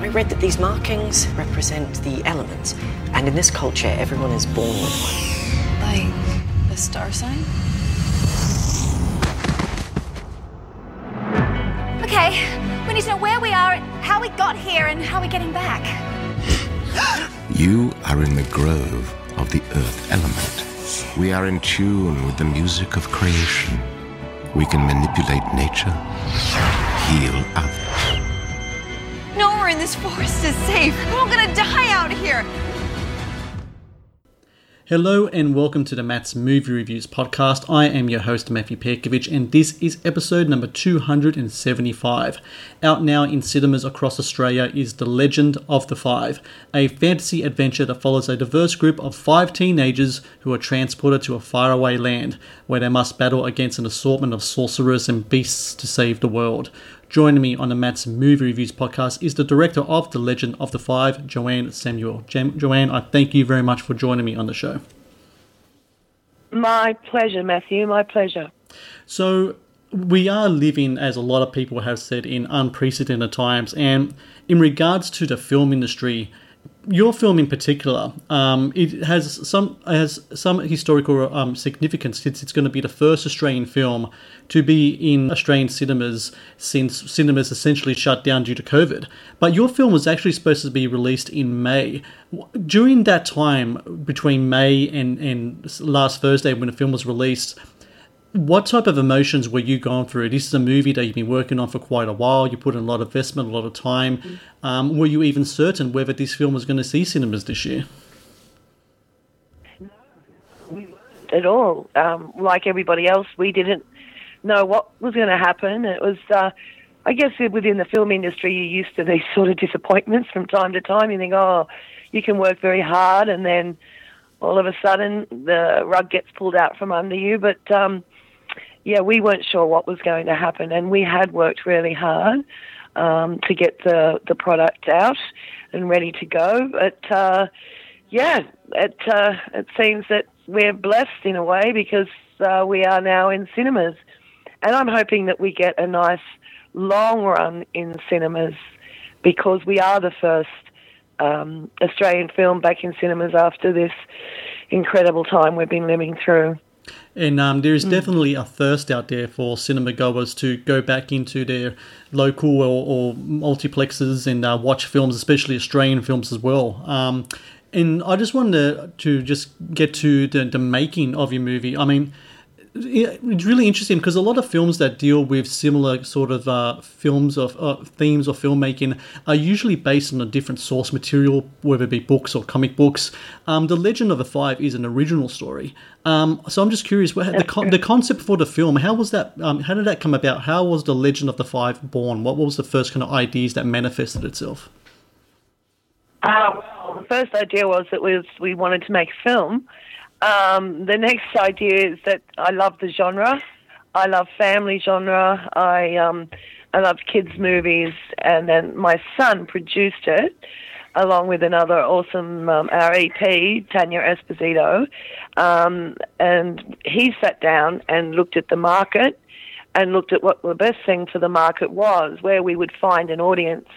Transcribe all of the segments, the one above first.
I read that these markings represent the elements, and in this culture, everyone is born with one. Like the star sign? Okay, we need to know where we are, how we got here, and how we're getting back. You are in the grove of the earth element. We are in tune with the music of creation. We can manipulate nature, heal others. In this forest is safe. We're all gonna die out here. Hello and welcome to the Matt's Movie Reviews podcast. I am your host Matthew Pejkovic and this is episode number 275. Out now in cinemas across Australia is The Legend of the Five, a fantasy adventure that follows a diverse group of five teenagers who are transported to a faraway land where they must battle against an assortment of sorcerers and beasts to save the world. Joining me on the Matt's Movie Reviews podcast is the director of The Legend of the Five, Joanne Samuel. Jo- Joanne, I thank you very much for joining me on the show. My pleasure, Matthew. My pleasure. So, we are living, as a lot of people have said, in unprecedented times. And in regards to the film industry, your film in particular, um, it has some has some historical um, significance since it's going to be the first Australian film to be in Australian cinemas since cinemas essentially shut down due to COVID. But your film was actually supposed to be released in May. During that time between May and, and last Thursday when the film was released, what type of emotions were you going through? This is a movie that you've been working on for quite a while. You put in a lot of investment, a lot of time. Um, were you even certain whether this film was going to see cinemas this year? At all, um, like everybody else, we didn't know what was going to happen. It was, uh, I guess, within the film industry, you're used to these sort of disappointments from time to time. You think, oh, you can work very hard, and then all of a sudden the rug gets pulled out from under you. But um, yeah, we weren't sure what was going to happen, and we had worked really hard um, to get the the product out and ready to go. But uh, yeah, it uh, it seems that we're blessed in a way because uh, we are now in cinemas, and I'm hoping that we get a nice long run in cinemas because we are the first um, Australian film back in cinemas after this incredible time we've been living through. And um, there is definitely a thirst out there for cinema goers to go back into their local or, or multiplexes and uh, watch films, especially Australian films as well. Um, and I just wanted to, to just get to the, the making of your movie. I mean, it's really interesting because a lot of films that deal with similar sort of uh, films of uh, themes of filmmaking are usually based on a different source material, whether it be books or comic books. Um, the Legend of the Five is an original story, um, so I'm just curious the con- the concept for the film. How was that? Um, how did that come about? How was the Legend of the Five born? What was the first kind of ideas that manifested itself? Uh, well, the first idea was that we, was, we wanted to make a film. Um, the next idea is that I love the genre. I love family genre. I um, I love kids movies, and then my son produced it along with another awesome um, REP, Tanya Esposito, um, and he sat down and looked at the market and looked at what the best thing for the market was, where we would find an audience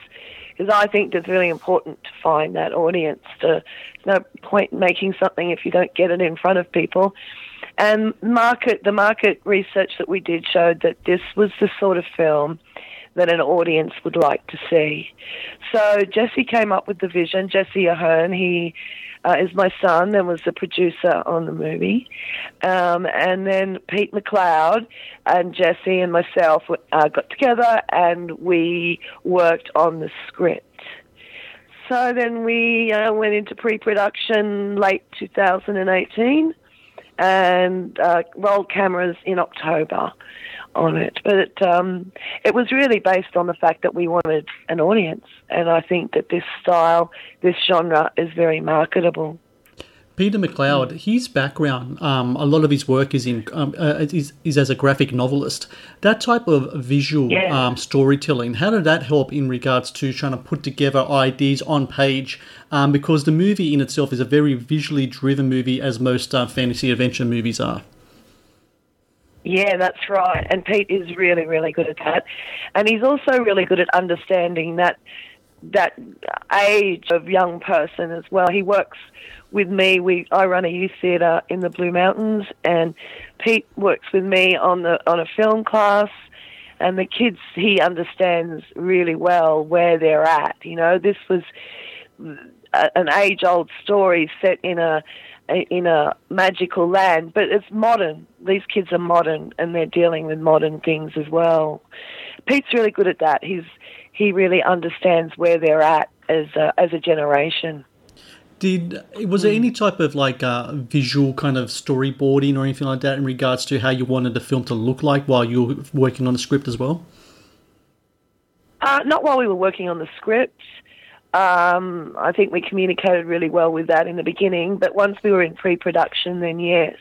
because I think it's really important to find that audience. There's no point in making something if you don't get it in front of people. And market, the market research that we did showed that this was the sort of film that an audience would like to see. So Jesse came up with the vision. Jesse Ahern, he uh, is my son and was the producer on the movie. Um, and then Pete McLeod and Jesse and myself uh, got together and we worked on the script. So then we uh, went into pre-production late 2018 and uh, rolled cameras in October on it. But it, um, it was really based on the fact that we wanted an audience, and I think that this style, this genre, is very marketable. Peter McLeod, his background, um, a lot of his work is in um, uh, is, is as a graphic novelist. That type of visual Yeah. um, storytelling, how did that help in regards to trying to put together ideas on page? Um, because the movie in itself is a very visually driven movie, as most uh, fantasy adventure movies are. Yeah, that's right. And Pete is really, really good at that. And he's also really good at understanding that that age of young person as well. He works with me. We I run a youth theatre in the Blue Mountains, and Pete works with me on the on a film class. And the kids, he understands really well where they're at. You know, this was a, an age-old story set in a in a magical land, but it's modern. These kids are modern, and they're dealing with modern things as well. Pete's really good at that. He's he really understands where they're at as a, as a generation. Did was there any type of like uh, visual kind of storyboarding or anything like that in regards to how you wanted the film to look like while you were working on the script as well? Uh, not while we were working on the script. Um, I think we communicated really well with that in the beginning, but once we were in pre-production, then yes,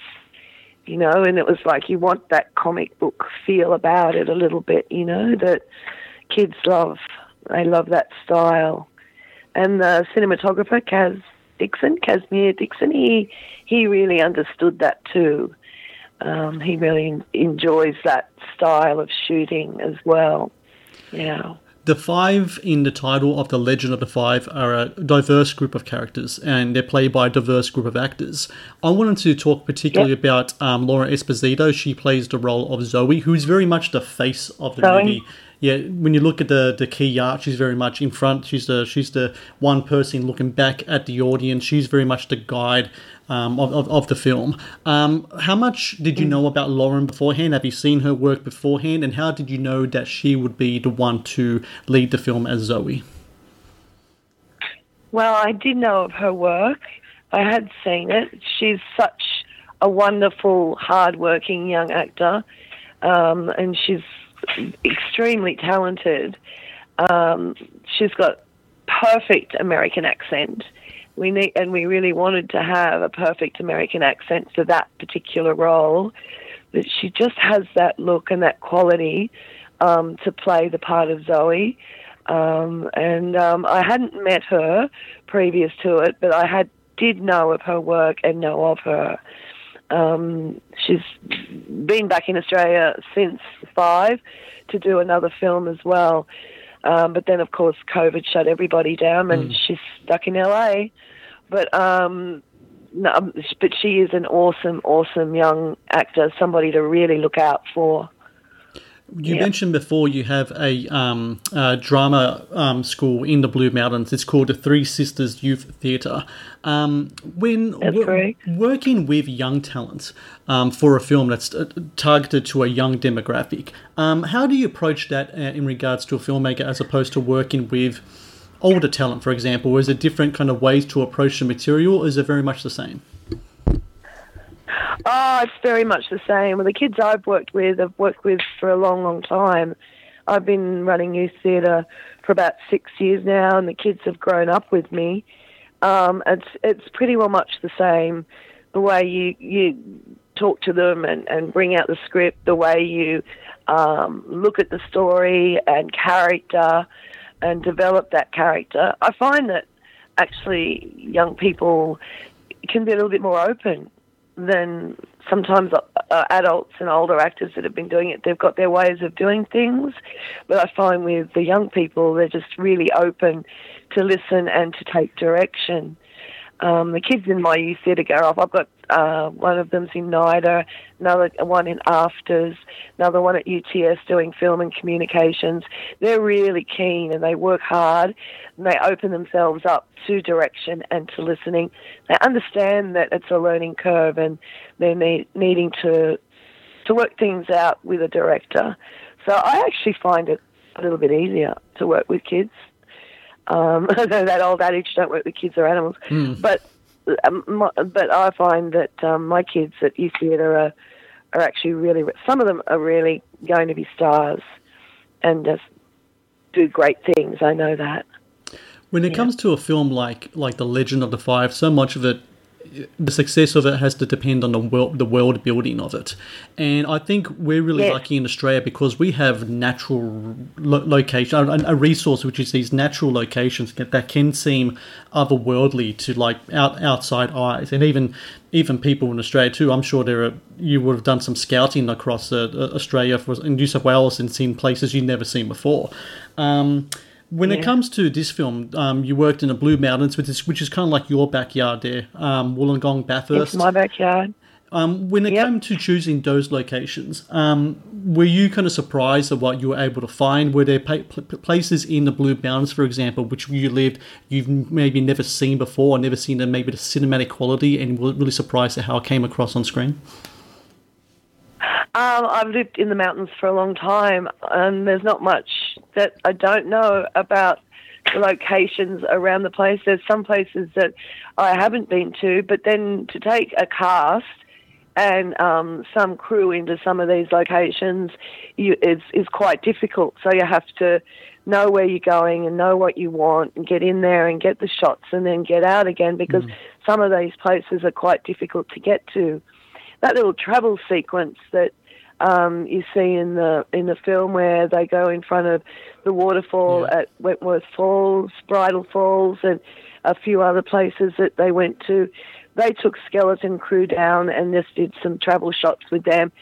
you know, and it was like you want that comic book feel about it a little bit, you know, that kids love. They love that style. And the cinematographer, Kaz Dixon, Casimir Dixon, he he really understood that too. Um, he really enjoys that style of shooting as well. Yeah. The five in the title of The Legend of the Five are a diverse group of characters and they're played by a diverse group of actors. I wanted to talk particularly yep. about um, Lauren Esposito. She plays the role of Zoe, who's very much the face of the Zoe. movie yeah, when you look at the the key art, she's very much in front. She's the she's the one person looking back at the audience. She's very much the guide um, of, of, of, the film. Um, how much did you know about Lauren beforehand? Have you seen her work beforehand? And how did you know that she would be the one to lead the film as Zoe? Well, I did know of her work. I had seen it. She's such a wonderful, hard-working young actor, um, and she's extremely talented. Um, she's got perfect American accent. We need, and we really wanted to have a perfect American accent for that particular role. That she just has that look and that quality um, to play the part of Zoe. Um, and um, I hadn't met her previous to it, but I had did know of her work and know of her. Um, she's been back in Australia since five to do another film as well. Um, but then, of course, COVID shut everybody down, and mm. she's stuck in LA. But um, no, but she is an awesome, awesome young actor. Somebody to really look out for. You yeah. mentioned before you have a, um, a drama um, school in the Blue Mountains. It's called the Three Sisters Youth Theatre. Um, when w- working with young talent um, for a film that's uh, targeted to a young demographic, um, how do you approach that uh, in regards to a filmmaker as opposed to working with older talent, for example? Is there different kind of ways to approach the material, or is it very much the same? Oh, it's very much the same. Well, the kids I've worked with, I've worked with for a long, long time. I've been running youth theatre for about six years now, and the kids have grown up with me. Um, it's it's pretty well much the same. The way you you talk to them and, and bring out the script, the way you um, look at the story and character, and develop that character. I find that actually young people can be a little bit more open than sometimes uh, adults and older actors that have been doing it. They've got their ways of doing things, but I find with the young people, they're just really open to listen and to take direction. Um, the kids in my youth theatre go off. I've got uh, one of them's in NIDA, another one in AFTRS, another one at UTS doing film and communications. They're really keen and they work hard and they open themselves up to direction and to listening. They understand that it's a learning curve and they're need, needing to to work things out with a director. So I actually find it a little bit easier to work with kids. Um, that old adage, don't work with kids or animals. Mm. But um, my, but I find that um, my kids at youth theatre are, are actually really, some of them are really going to be stars and just do great things. I know that. When it yeah. comes to a film like like The Legend of the Five, so much of it the success of it has to depend on the world, the world building of it. And I think we're really yeah. lucky in Australia because we have natural lo- location, a, a, resource which is these natural locations that can seem otherworldly to like out, outside eyes, and even even people in Australia too. I'm sure there are you would have done some scouting across uh, Australia for, in New South Wales and seen places you've never seen before. Um, When it comes to this film, um, you worked in the Blue Mountains, which is, which is kind of like your backyard there, um, Wollongong, Bathurst. It's my backyard. Um, when it Yep. came to choosing those locations, um, were you kind of surprised at what you were able to find? Were there pa- places in the Blue Mountains, for example, which you lived, you've maybe never seen before, or never seen the, maybe the cinematic quality, and were really surprised at how it came across on screen? Um, I've lived in the mountains for a long time, and there's not much that I don't know about the locations around the place. There's some places that I haven't been to, but then to take a cast and um, some crew into some of these locations you, is is quite difficult. So you have to know where you're going and know what you want and get in there and get the shots and then get out again because some of these places are quite difficult to get to. That little travel sequence that um, you see in the in the film where they go in front of the waterfall Yeah. at Wentworth Falls, Bridal Falls, and a few other places that they went to. They took skeleton crew down and just did some travel shots with them.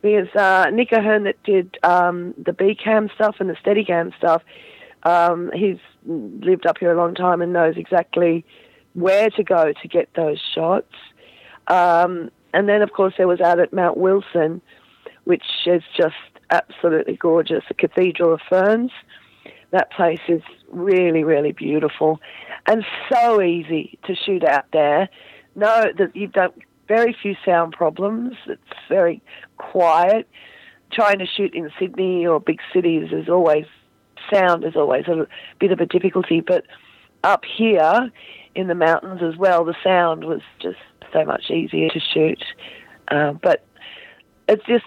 Because uh, Nick Ahern that did um, the B cam stuff and the Steadicam stuff, um, he's lived up here a long time and knows exactly where to go to get those shots. Um, and then, of course, there was out at Mount Wilson, which is just absolutely gorgeous, the Cathedral of Ferns. That place is really, really beautiful and so easy to shoot out there. No, that you've done very few sound problems. It's very quiet. Trying to shoot in Sydney or big cities is always sound is always a bit of a difficulty, but up here in the mountains as well, the sound was just so much easier to shoot. Uh, but it's just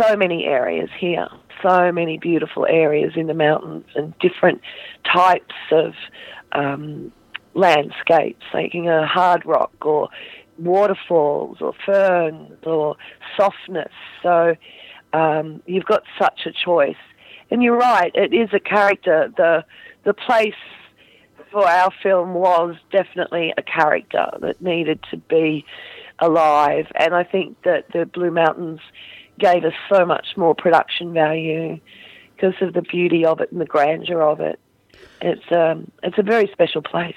so many areas here, so many beautiful areas in the mountains and different types of um, landscapes, making a hard rock or waterfalls or ferns or softness. So um, you've got such a choice. And you're right, it is a character. The the place for our film was definitely a character that needed to be alive. And I think that the Blue Mountains gave us so much more production value because of the beauty of it and the grandeur of it. It's um, it's a very special place.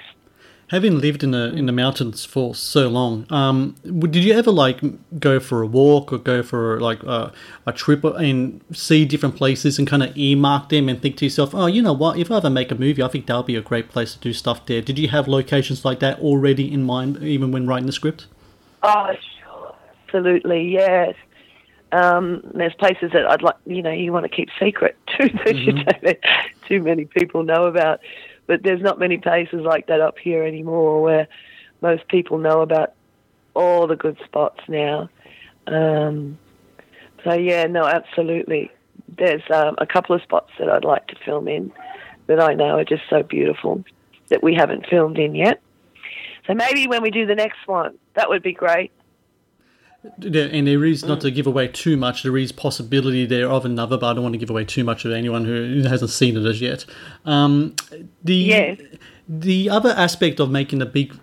Having lived in the in the mountains for so long, um, did you ever like go for a walk or go for like a, a trip and see different places and kind of earmark them and think to yourself, oh, you know what? If I ever make a movie, I think that'll be a great place to do stuff there. Did you have locations like that already in mind, even when writing the script? Oh, sure. Absolutely, yes. Um, there's places that I'd like, you know, you want to keep secret too, that you don't let too many people know about. But there's not many places like that up here anymore where most people know about all the good spots now. Um, so, yeah, no, absolutely. There's um, a couple of spots that I'd like to film in that I know are just so beautiful that we haven't filmed in yet. So maybe when we do the next one, that would be great. And there is not to give away too much. There is possibility there of another, but I don't want to give away too much of anyone who hasn't seen it as yet. Um, the Yes. the other aspect of making a big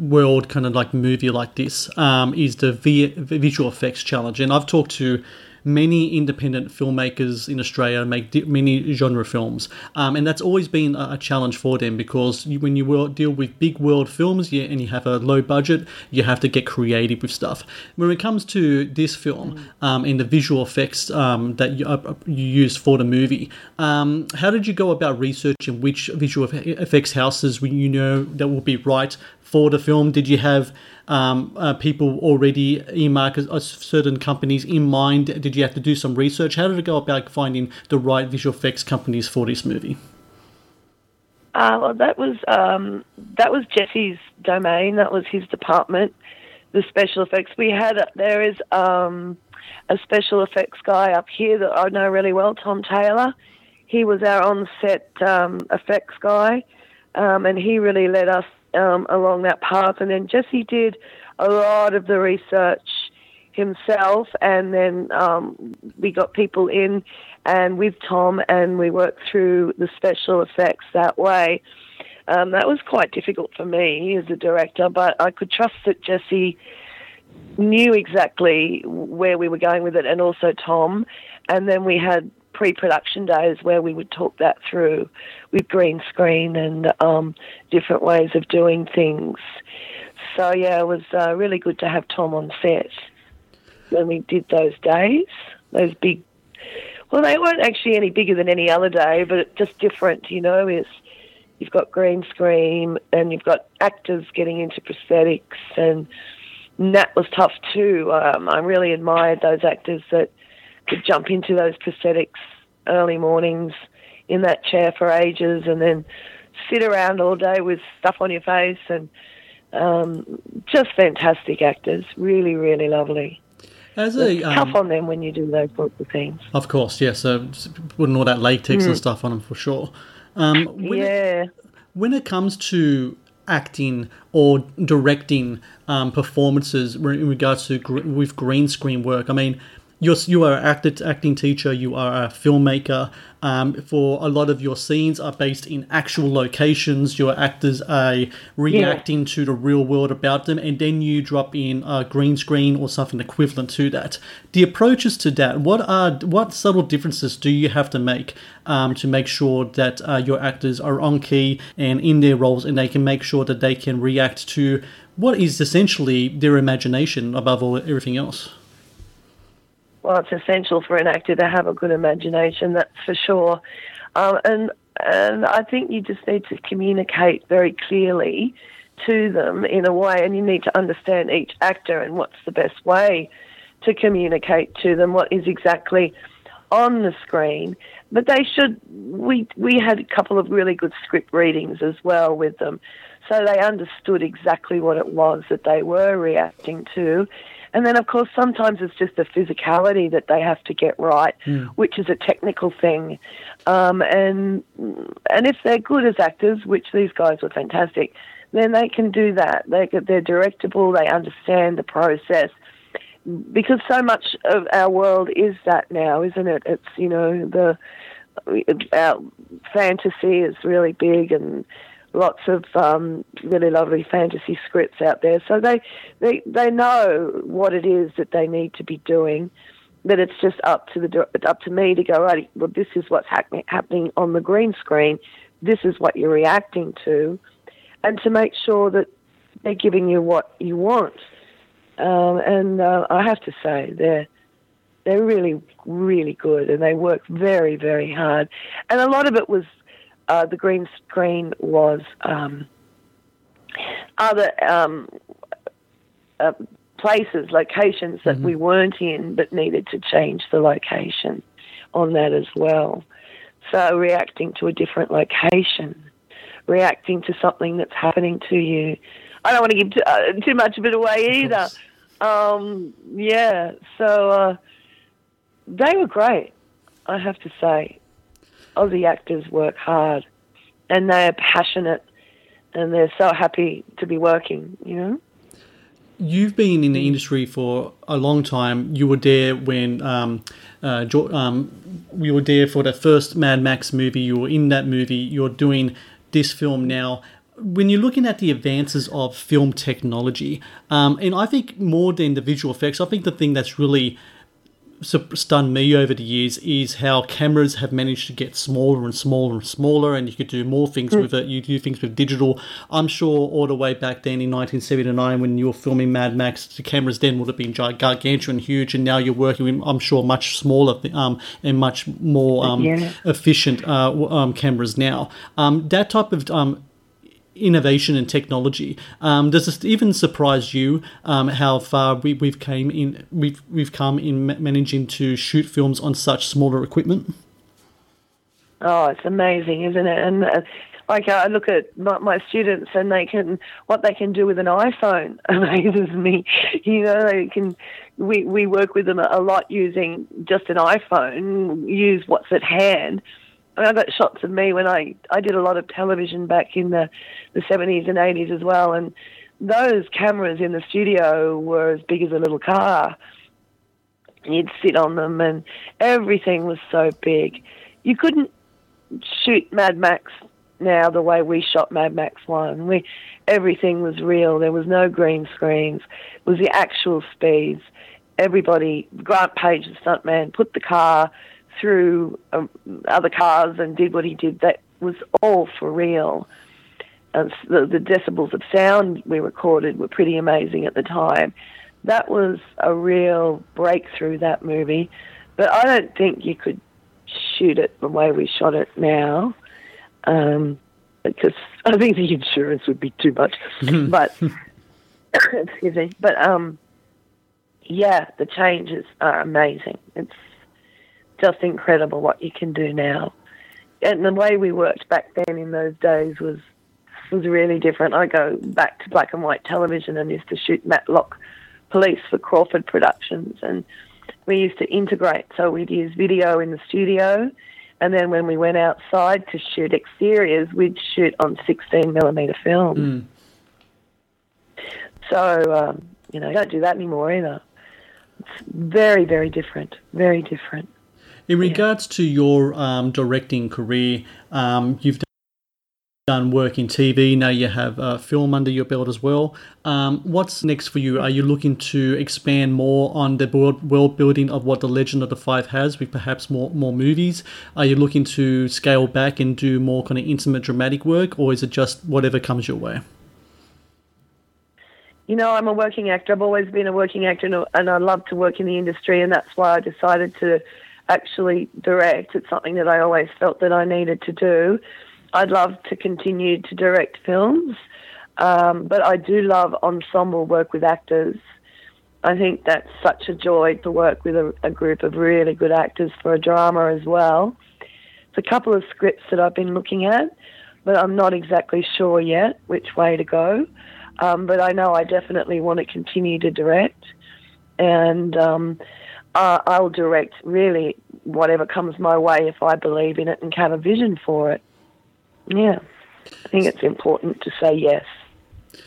world kind of like movie like this um, is the v- visual effects challenge, and I've talked to many independent filmmakers in Australia make di- many genre films, um, and that's always been a, a challenge for them because you, when you deal with big world films and you have a low budget, you have to get creative with stuff. When it comes to this film um, and the visual effects um, that you, uh, you use for the movie, um, how did you go about researching which visual effects houses you know that will be right for the film? Did you have um, uh, people already earmark as certain companies in mind? Did you have to do some research? How did it go about finding the right visual effects companies for this movie? Uh, well, that was um, that was Jesse's domain. That was his department, the special effects. We had there is um, a special effects guy up here that I know really well, Tom Taylor. He was our on-set um, effects guy, um, and he really led us um, along that path. And then Jesse did a lot of the research himself, and then um, we got people in and with Tom, and we worked through the special effects that way. Um, that was quite difficult for me as a director, but I could trust that Jesse knew exactly where we were going with it, and also Tom. And then we had pre-production days where we would talk that through with green screen and um, different ways of doing things. So yeah, it was uh, really good to have Tom on set when we did those days, those big. Well, they weren't actually any bigger than any other day, but just different. You know, is you've got green screen and you've got actors getting into prosthetics, and that was tough too. Um, I really admired those actors that could jump into those prosthetics early mornings in that chair for ages, and then sit around all day with stuff on your face and um, just fantastic actors. Really, really lovely. As a um, Tough on them when you do those sorts of things. Of course, yes. So putting all that latex and stuff on them for sure. Um, when yeah. It, when it comes to acting or directing um, performances in regards to gr- with green screen work, I mean, you're, you are an actor, acting teacher, you are a filmmaker. Um, for a lot of your scenes are based in actual locations. Your actors are reacting to the real world about them, and then you drop in a green screen or something equivalent to that. The approaches to that, what are what subtle differences do you have to make um, to make sure that uh, your actors are on key and in their roles, and they can make sure that they can react to what is essentially their imagination above all everything else? Well, it's essential for an actor to have a good imagination, that's for sure. Um, and and I think you just need to communicate very clearly to them in a way, and you need to understand each actor and what's the best way to communicate to them what is exactly on the screen. But they should. We we had a couple of really good script readings as well with them, so they understood exactly what it was that they were reacting to and then, of course, sometimes it's just the physicality that they have to get right, Hmm. which is a technical thing. Um, and and if they're good as actors, which these guys were fantastic, then they can do that. They they're directable. They understand the process because so much of our world is that now, isn't it? It's you know the our fantasy is really big and lots of um, really lovely fantasy scripts out there. So they, they they know what it is that they need to be doing. But it's just up to the up to me to go right. Well, this is what's happening on the green screen. This is what you're reacting to, and to make sure that they're giving you what you want. Um, and uh, I have to say, they're they're really really good, and they work very very hard. And a lot of it was uh, the green screen was um, other um, uh, places, locations that we weren't in, but needed to change the location on that as well. So reacting to a different location, reacting to something that's happening to you. I don't want to give too, uh, too much of it away either. Um, yeah, so uh, they were great, I have to say. Aussie actors work hard and they're passionate and they're so happy to be working, you know? You've been in the industry for a long time. You were there when um, uh, um, you were there for the first Mad Max movie. You were in that movie. You're doing this film now. When you're looking at the advances of film technology, um, and I think more than the visual effects, I think the thing that's really stunned me over the years is how cameras have managed to get smaller and smaller and smaller, and you could do more things with it. You do things with digital. I'm sure all the way back then in 1979 when you were filming Mad Max, the cameras then would have been gargantuan, huge, and now you're working with, I'm sure, much smaller um, and much more um, Yeah. efficient uh, um, cameras now. Um, that type of um, innovation and technology. Um, does it even surprise you um, how far we, we've came in we've we've come in ma- managing to shoot films on such smaller equipment? Oh, it's amazing, isn't it? And uh, like I look at my, my students, and they can what they can do with an iPhone amazes me. You know, they can. We we work with them a lot using just an iPhone. Use what's at hand. I mean, I got shots of me when I I did a lot of television back in the the seventies and eighties as well, and those cameras in the studio were as big as a little car. You'd sit on them, and everything was so big. You couldn't shoot Mad Max now the way we shot Mad Max One. We everything was real. There was no green screens. It was the actual speeds. Everybody, Grant Page, the stuntman, put the car through um, other cars and did what he did, that was all for real. And the, the decibels of sound we recorded were pretty amazing at the time. That was a real breakthrough, that movie. But I don't think you could shoot it the way we shot it now. Um, because I think the insurance would be too much. but excuse me. But um, yeah, the changes are amazing. It's just incredible what you can do now. And the way we worked back then in those days was was really different. I go back to black and white television and used to shoot Matlock Police for Crawford Productions, and we used to integrate. So we'd use video in the studio, and then when we went outside to shoot exteriors, we'd shoot on 16 millimeter film. So um, you know, you don't do that anymore either. It's very, very different. Very different. In regards to your um, directing career, um, you've done work in TV. Now you have uh, film under your belt as well. Um, what's next for you? Are you looking to expand more on the world, world building of what the Legend of the Five has, with perhaps more more movies? Are you looking to scale back and do more kind of intimate, dramatic work, or is it just whatever comes your way? You know, I'm a working actor. I've always been a working actor, and I love to work in the industry, and that's why I decided to actually direct. It's something that I always felt that I needed to do. I'd love to continue to direct films, um, but I do love ensemble work with actors. I think that's such a joy to work with a, a group of really good actors for a drama as well. It's a couple of scripts that I've been looking at, but I'm not exactly sure yet which way to go. Um, but I know I definitely want to continue to direct, and um, uh, I'll direct really whatever comes my way if I believe in it and have a vision for it. Yeah, I think it's important to say yes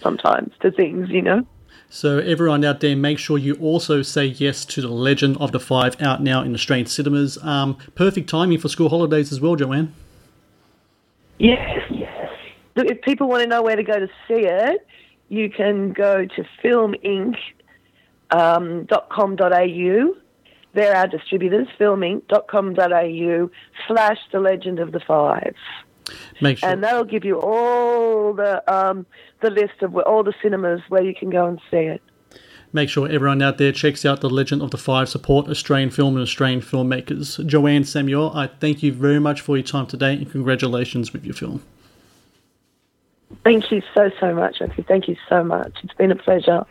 sometimes to things, you know. So everyone out there, make sure you also say yes to the Legend of the Five out now in Australian cinemas. Um, perfect timing for school holidays as well, Joanne. Yes, yes. Look, if people want to know where to go to see it, you can go to filminc.com.au. They're our distributors, filminc.com.au slash the legend of the five. Make sure. And that'll give you all the um, the list of all the cinemas where you can go and see it. Make sure everyone out there checks out The Legend of the Five. Support Australian film and Australian filmmakers. Joanne Samuel, I thank you very much for your time today and congratulations with your film. Thank you so, so much, Sophie. Thank you so much. It's been a pleasure.